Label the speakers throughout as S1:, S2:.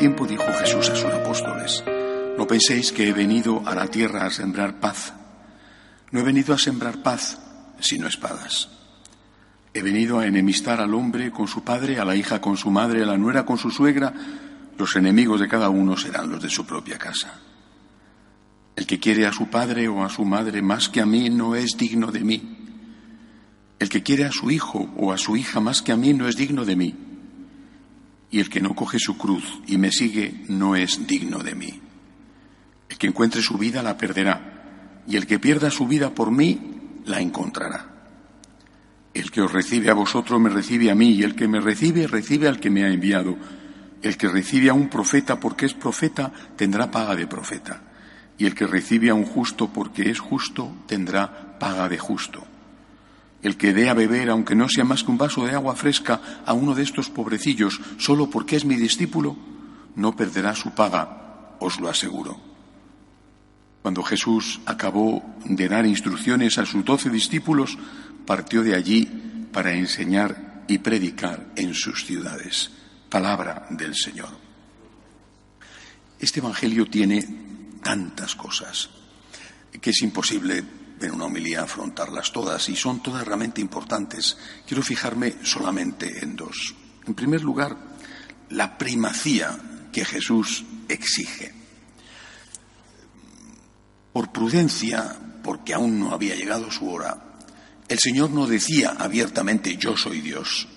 S1: Tiempo dijo Jesús a sus apóstoles, no penséis que he venido a la tierra a sembrar paz. No he venido a sembrar paz, sino espadas. He venido a enemistar al hombre con su padre, a la hija con su madre, a la nuera con su suegra. Los enemigos de cada uno serán los de su propia casa. El que quiere a su padre o a su madre más que a mí no es digno de mí. El que quiere a su hijo o a su hija más que a mí no es digno de mí. Y el que no coge su cruz y me sigue no es digno de mí. El que encuentre su vida la perderá, y el que pierda su vida por mí la encontrará. El que os recibe a vosotros me recibe a mí, y el que me recibe recibe al que me ha enviado. El que recibe a un profeta porque es profeta tendrá paga de profeta, y el que recibe a un justo porque es justo tendrá paga de justo. El que dé a beber, aunque no sea más que un vaso de agua fresca, a uno de estos pobrecillos, solo porque es mi discípulo, no perderá su paga, os lo aseguro. Cuando Jesús acabó de dar instrucciones a sus doce discípulos, partió de allí para enseñar y predicar en sus ciudades. Palabra del Señor. Este Evangelio tiene tantas cosas que es imposible en una homilía afrontarlas todas y son todas realmente importantes. Quiero fijarme solamente en dos. En primer lugar, la primacía que Jesús exige. Por prudencia, porque aún no había llegado su hora, el Señor no decía abiertamente yo soy Dios.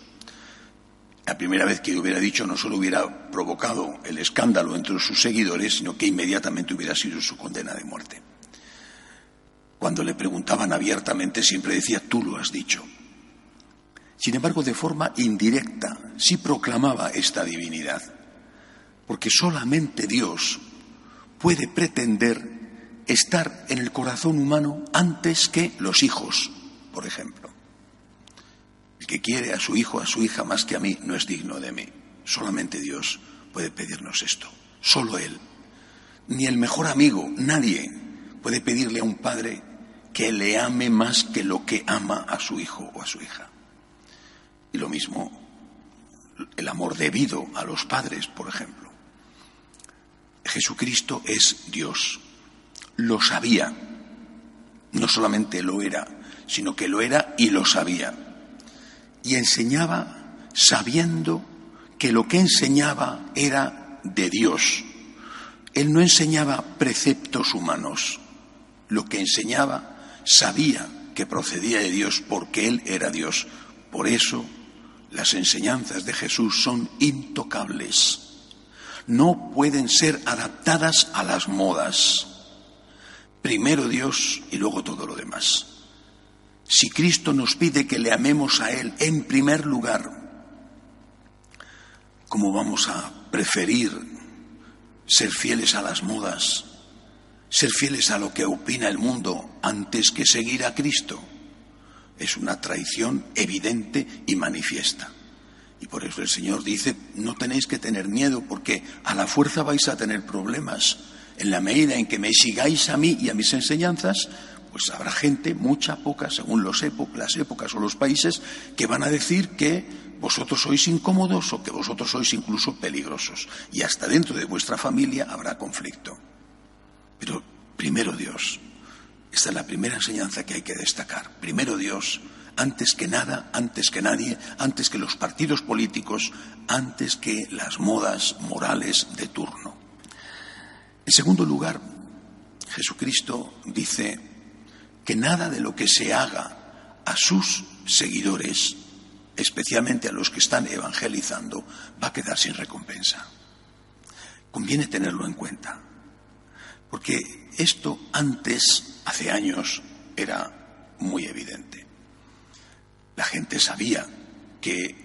S1: La primera vez que hubiera dicho no solo hubiera provocado el escándalo entre sus seguidores, sino que inmediatamente hubiera sido su condena de muerte. Cuando le preguntaban abiertamente siempre decía tú lo has dicho. Sin embargo, de forma indirecta sí proclamaba esta divinidad, porque solamente Dios puede pretender estar en el corazón humano antes que los hijos, por ejemplo. El que quiere a su hijo, a su hija más que a mí, no es digno de mí. Solamente Dios puede pedirnos esto. Solo Él. Ni el mejor amigo, nadie puede pedirle a un padre que le ame más que lo que ama a su hijo o a su hija. Y lo mismo, el amor debido a los padres, por ejemplo. Jesucristo es Dios lo sabía. No solamente lo era, sino que lo era y lo sabía. Y enseñaba sabiendo que lo que enseñaba era de Dios. Él no enseñaba preceptos humanos. Lo que enseñaba sabía que procedía de Dios porque Él era Dios. Por eso las enseñanzas de Jesús son intocables. No pueden ser adaptadas a las modas primero Dios y luego todo lo demás. Si Cristo nos pide que le amemos a Él en primer lugar, ¿cómo vamos a preferir ser fieles a las modas, ser fieles a lo que opina el mundo antes que seguir a Cristo? Es una traición evidente y manifiesta. Y por eso el Señor dice, no tenéis que tener miedo porque a la fuerza vais a tener problemas en la medida en que me sigáis a mí y a mis enseñanzas, pues habrá gente, mucha, poca, según los las épocas o los países, que van a decir que vosotros sois incómodos o que vosotros sois incluso peligrosos. Y hasta dentro de vuestra familia habrá conflicto. Pero primero Dios. Esta es la primera enseñanza que hay que destacar. Primero Dios, antes que nada, antes que nadie, antes que los partidos políticos, antes que las modas morales de turno. En segundo lugar, Jesucristo dice que nada de lo que se haga a sus seguidores, especialmente a los que están evangelizando, va a quedar sin recompensa. Conviene tenerlo en cuenta, porque esto antes, hace años, era muy evidente. La gente sabía que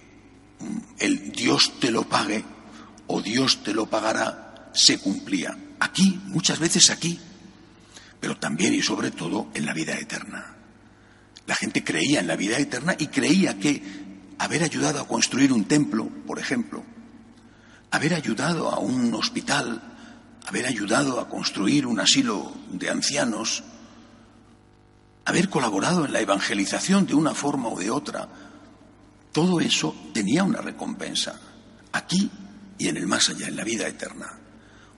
S1: mm, el Dios te lo pague o Dios te lo pagará se cumplía. Aquí, muchas veces aquí, pero también y sobre todo en la vida eterna. La gente creía en la vida eterna y creía que haber ayudado a construir un templo, por ejemplo, haber ayudado a un hospital, haber ayudado a construir un asilo de ancianos, haber colaborado en la evangelización de una forma o de otra, todo eso tenía una recompensa, aquí y en el más allá, en la vida eterna.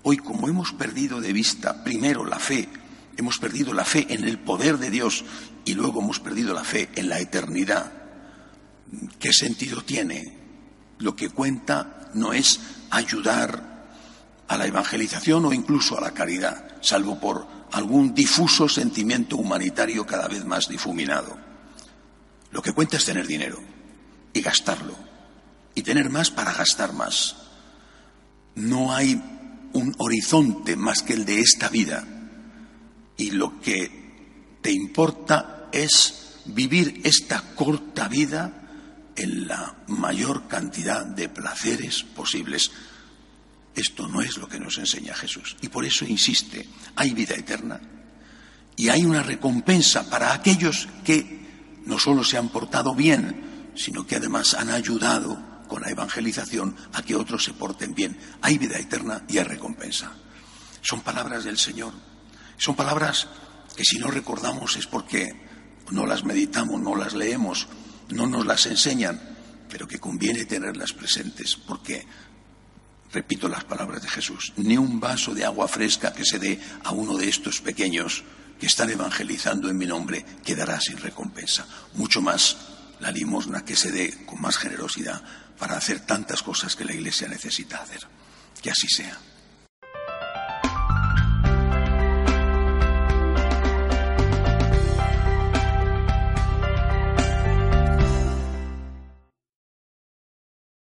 S1: Hoy, como hemos perdido de vista primero la fe, hemos perdido la fe en el poder de Dios y luego hemos perdido la fe en la eternidad, ¿qué sentido tiene? Lo que cuenta no es ayudar a la evangelización o incluso a la caridad, salvo por algún difuso sentimiento humanitario cada vez más difuminado. Lo que cuenta es tener dinero y gastarlo, y tener más para gastar más. No hay un horizonte más que el de esta vida, y lo que te importa es vivir esta corta vida en la mayor cantidad de placeres posibles. Esto no es lo que nos enseña Jesús. Y por eso insiste, hay vida eterna y hay una recompensa para aquellos que no solo se han portado bien, sino que además han ayudado con la evangelización a que otros se porten bien. Hay vida eterna y hay recompensa. Son palabras del Señor. Son palabras que si no recordamos es porque no las meditamos, no las leemos, no nos las enseñan, pero que conviene tenerlas presentes, porque, repito las palabras de Jesús, ni un vaso de agua fresca que se dé a uno de estos pequeños que están evangelizando en mi nombre quedará sin recompensa. Mucho más la limosna que se dé con más generosidad para hacer tantas cosas que la Iglesia necesita hacer. Que así sea.